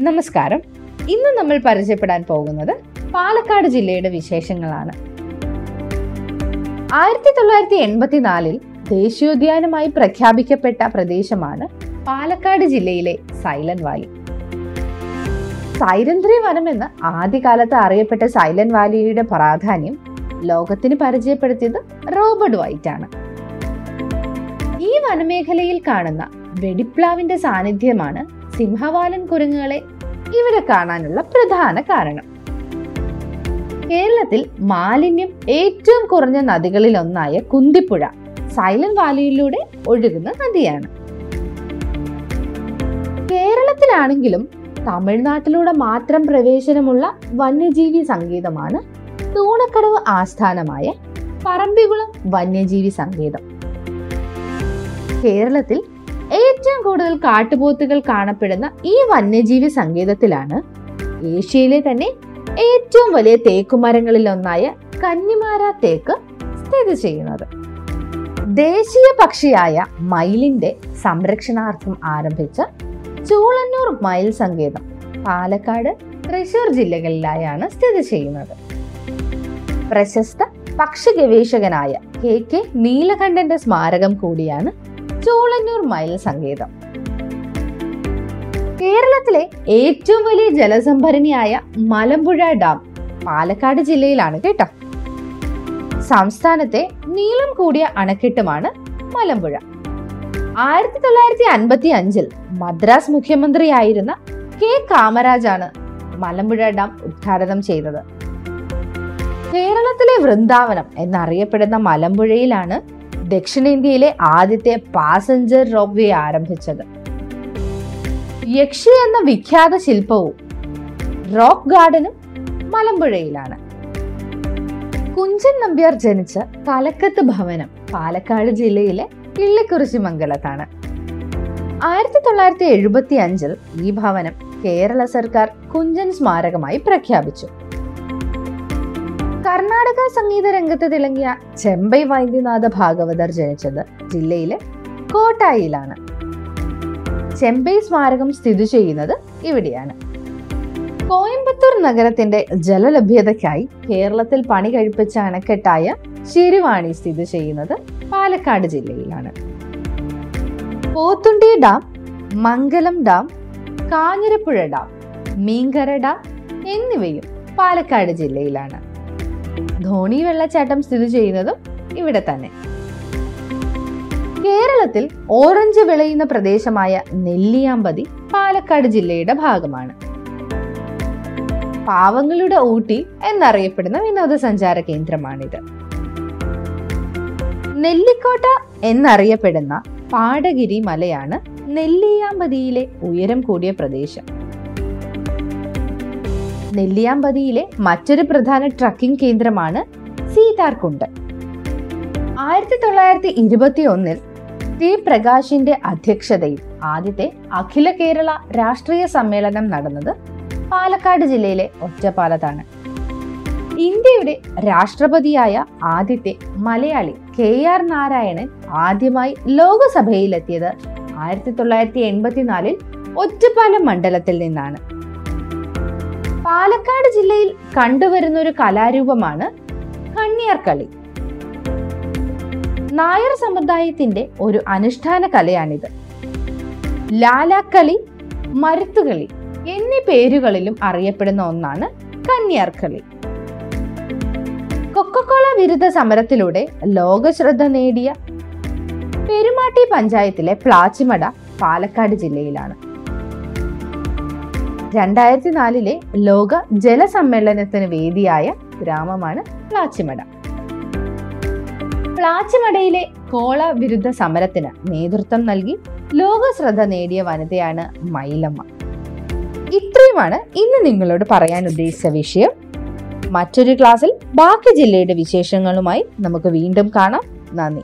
നമസ്കാരം. ഇന്ന് നമ്മൾ പരിചയപ്പെടാൻ പോകുന്നത് പാലക്കാട് ജില്ലയുടെ വിശേഷങ്ങളാണ്. ആയിരത്തി തൊള്ളായിരത്തി എൺപത്തിനാലിൽ ദേശീയോദ്യാനമായി പ്രഖ്യാപിക്കപ്പെട്ട പ്രദേശമാണ് പാലക്കാട് ജില്ലയിലെ സൈലന്റ് വാലി. സൈരന്ധ്രി വനം എന്ന് ആദ്യകാലത്ത് അറിയപ്പെട്ട സൈലന്റ് വാലിയുടെ പ്രാധാന്യം ലോകത്തിന് പരിചയപ്പെടുത്തിയത് റോബർട്ട് വൈറ്റ് ആണ് ഈ വനമേഖലയിൽ കാണുന്ന വെടിപ്ലാവിന്റെ സാന്നിധ്യമാണ് സിംഹവാലൻ കുരങ്ങുകളെ ഇവിടെ കാണാനുള്ള പ്രധാന കാരണം. കേരളത്തിൽ മാലിന്യം ഏറ്റവും കുറഞ്ഞ നദികളിൽ ഒന്നായ കുന്തിപ്പുഴ സൈലന്റ് വാലിയിലൂടെ ഒഴുകുന്ന നദിയാണ്. കേരളത്തിലാണെങ്കിലും തമിഴ്നാട്ടിലൂടെ മാത്രം പ്രവേശനമുള്ള വന്യജീവി സംഗീതമാണ് തൂണക്കടവ് ആസ്ഥാനമായ പറമ്പികുളം വന്യജീവി സംഗീതം കേരളത്തിൽ ഏറ്റവും കൂടുതൽ കാട്ടുപോത്തുകൾ കാണപ്പെടുന്ന ഈ വന്യജീവി സങ്കേതത്തിലാണ് ഏഷ്യയിലെ തന്നെ ഏറ്റവും വലിയ തേക്കുമരങ്ങളിൽ ഒന്നായ കന്നിമാര തേക്ക് സ്ഥിതി ചെയ്യുന്നത്. ദേശീയ പക്ഷിയായ മയിലിന്റെ സംരക്ഷണാർത്ഥം ആരംഭിച്ച ചൂളന്നൂർ മയിൽ സങ്കേതം പാലക്കാട് തൃശൂർ ജില്ലകളിലായാണ് സ്ഥിതി ചെയ്യുന്നത്. പ്രശസ്ത പക്ഷി ഗവേഷകനായ കെ കെ നീലകണ്ഠന്റെ സ്മാരകം കൂടിയാണ് ചൂളന്നൂർ മയിൽ സങ്കേതം. കേരളത്തിലെ ഏറ്റവും വലിയ ജലസംഭരണിയായ മലമ്പുഴ ഡാം പാലക്കാട് ജില്ലയിലാണ് കേട്ടോ. സംസ്ഥാനത്തെ നീളം കൂടിയ അണക്കെട്ടുമാണ് മലമ്പുഴ. ആയിരത്തി തൊള്ളായിരത്തി അൻപത്തി അഞ്ചിൽ മദ്രാസ് മുഖ്യമന്ത്രിയായിരുന്ന കെ കാമരാജാണ് മലമ്പുഴ ഡാം ഉദ്ഘാടനം ചെയ്തത്. കേരളത്തിലെ വൃന്ദാവനം എന്നറിയപ്പെടുന്ന മലമ്പുഴയിലാണ് ദക്ഷിണേന്ത്യയിലെ ആദ്യത്തെ പാസഞ്ചർ റോപ്പ് വേ ആരംഭിച്ചത്. യക്ഷി എന്ന വിഖ്യാത ശില്പവും റോക്ക് ഗാർഡനും മലമ്പുഴയിലാണ്. കുഞ്ചൻ നമ്പ്യാർ ജനിച്ച തലക്കത്ത് ഭവനം പാലക്കാട് ജില്ലയിലെ ഇള്ളിക്കുറിശി മംഗലത്താണ്. ആയിരത്തി തൊള്ളായിരത്തി എഴുപത്തി അഞ്ചിൽ ഈ ഭവനം കേരള സർക്കാർ കുഞ്ചൻ സ്മാരകമായി പ്രഖ്യാപിച്ചു. കർണാടക സംഗീത രംഗത്ത് തിളങ്ങിയ ചെമ്പൈ വൈദ്യനാഥ ഭാഗവതർ ജനിച്ചത് ജില്ലയിലെ കോട്ടായിലാണ്. ചെമ്പൈ സ്മാരകം സ്ഥിതി ചെയ്യുന്നത് ഇവിടെയാണ്. കോയമ്പത്തൂർ നഗരത്തിന്റെ ജലലഭ്യതയ്ക്കായി കേരളത്തിൽ പണി കഴിപ്പിച്ച അണക്കെട്ടായ ശിരുവാണി സ്ഥിതി ചെയ്യുന്നത് പാലക്കാട് ജില്ലയിലാണ്. Pothundi dam Mangalam dam Kanjirapuzha dam Meenkara dam എന്നിവയും പാലക്കാട് ജില്ലയിലാണ്. ധോണി വെള്ളച്ചാട്ടം സ്ഥിതി ചെയ്യുന്നതും ഇവിടെ തന്നെ. കേരളത്തിൽ ഓറഞ്ച് വിളയുന്ന പ്രദേശമായ നെല്ലിയാമ്പതി പാലക്കാട് ജില്ലയുടെ ഭാഗമാണ്. പാവങ്ങളുടെ ഊട്ടി എന്നറിയപ്പെടുന്ന വിനോദസഞ്ചാര കേന്ദ്രമാണിത്. നെല്ലിക്കോട്ട എന്നറിയപ്പെടുന്ന പാടഗിരി മലയാണ് നെല്ലിയാമ്പതിയിലെ ഉയരം കൂടിയ പ്രദേശം. നെല്ലിയാമ്പതിയിലെ മറ്റൊരു പ്രധാന ട്രക്കിംഗ് കേന്ദ്രമാണ് സീതാർകുണ്ട്. ആയിരത്തി തൊള്ളായിരത്തി ഇരുപത്തി ഒന്നിൽ ടി പ്രകാശിന്റെ അധ്യക്ഷതയിൽ ആദ്യത്തെ അഖില കേരള രാഷ്ട്രീയ സമ്മേളനം നടന്നത് പാലക്കാട് ജില്ലയിലെ ഒറ്റപ്പാലത്താണ്. ഇന്ത്യയുടെ രാഷ്ട്രപതിയായ ആദ്യത്തെ മലയാളി കെ. ആർ. നാരായണൻ ആദ്യമായി ലോകസഭയിലെത്തിയത് ആയിരത്തി തൊള്ളായിരത്തി എൺപത്തിനാലിൽ ഒറ്റപ്പാലം മണ്ഡലത്തിൽ നിന്നാണ്. പാലക്കാട് ജില്ലയിൽ കണ്ടുവരുന്ന ഒരു കലാരൂപമാണ് കണ്ണിയാർകളി നായർ സമുദായത്തിന്റെ ഒരു അനുഷ്ഠാന കലയാണിത്. ലാലാക്കളി മരുത്തുകളി എന്നീ പേരുകളിലും അറിയപ്പെടുന്ന ഒന്നാണ് കന്യാർക്കളി കൊക്കക്കോള വിരുദ്ധ സമരത്തിലൂടെ ലോകശ്രദ്ധ നേടിയ പെരുമാട്ടി പഞ്ചായത്തിലെ പ്ലാച്ചിമട പാലക്കാട് ജില്ലയിലാണ്. രണ്ടായിരത്തി നാലിലെ ലോക ജലസമ്മേളനത്തിന് വേദിയായ ഗ്രാമമാണ് പ്ലാച്ചിമട. പ്ലാച്ചിമടയിലെ കോള വിരുദ്ധ സമരത്തിന് നേതൃത്വം നൽകി ലോക ശ്രദ്ധ നേടിയ വനിതയാണ് മൈലമ്മ. ഇത്രയുമാണ് ഇന്ന് നിങ്ങളോട് പറയാൻ ഉദ്ദേശിച്ച വിഷയം. മറ്റൊരു ക്ലാസ്സിൽ ബാക്കി ജില്ലയുടെ വിശേഷങ്ങളുമായി നമുക്ക് വീണ്ടും കാണാം. നന്ദി.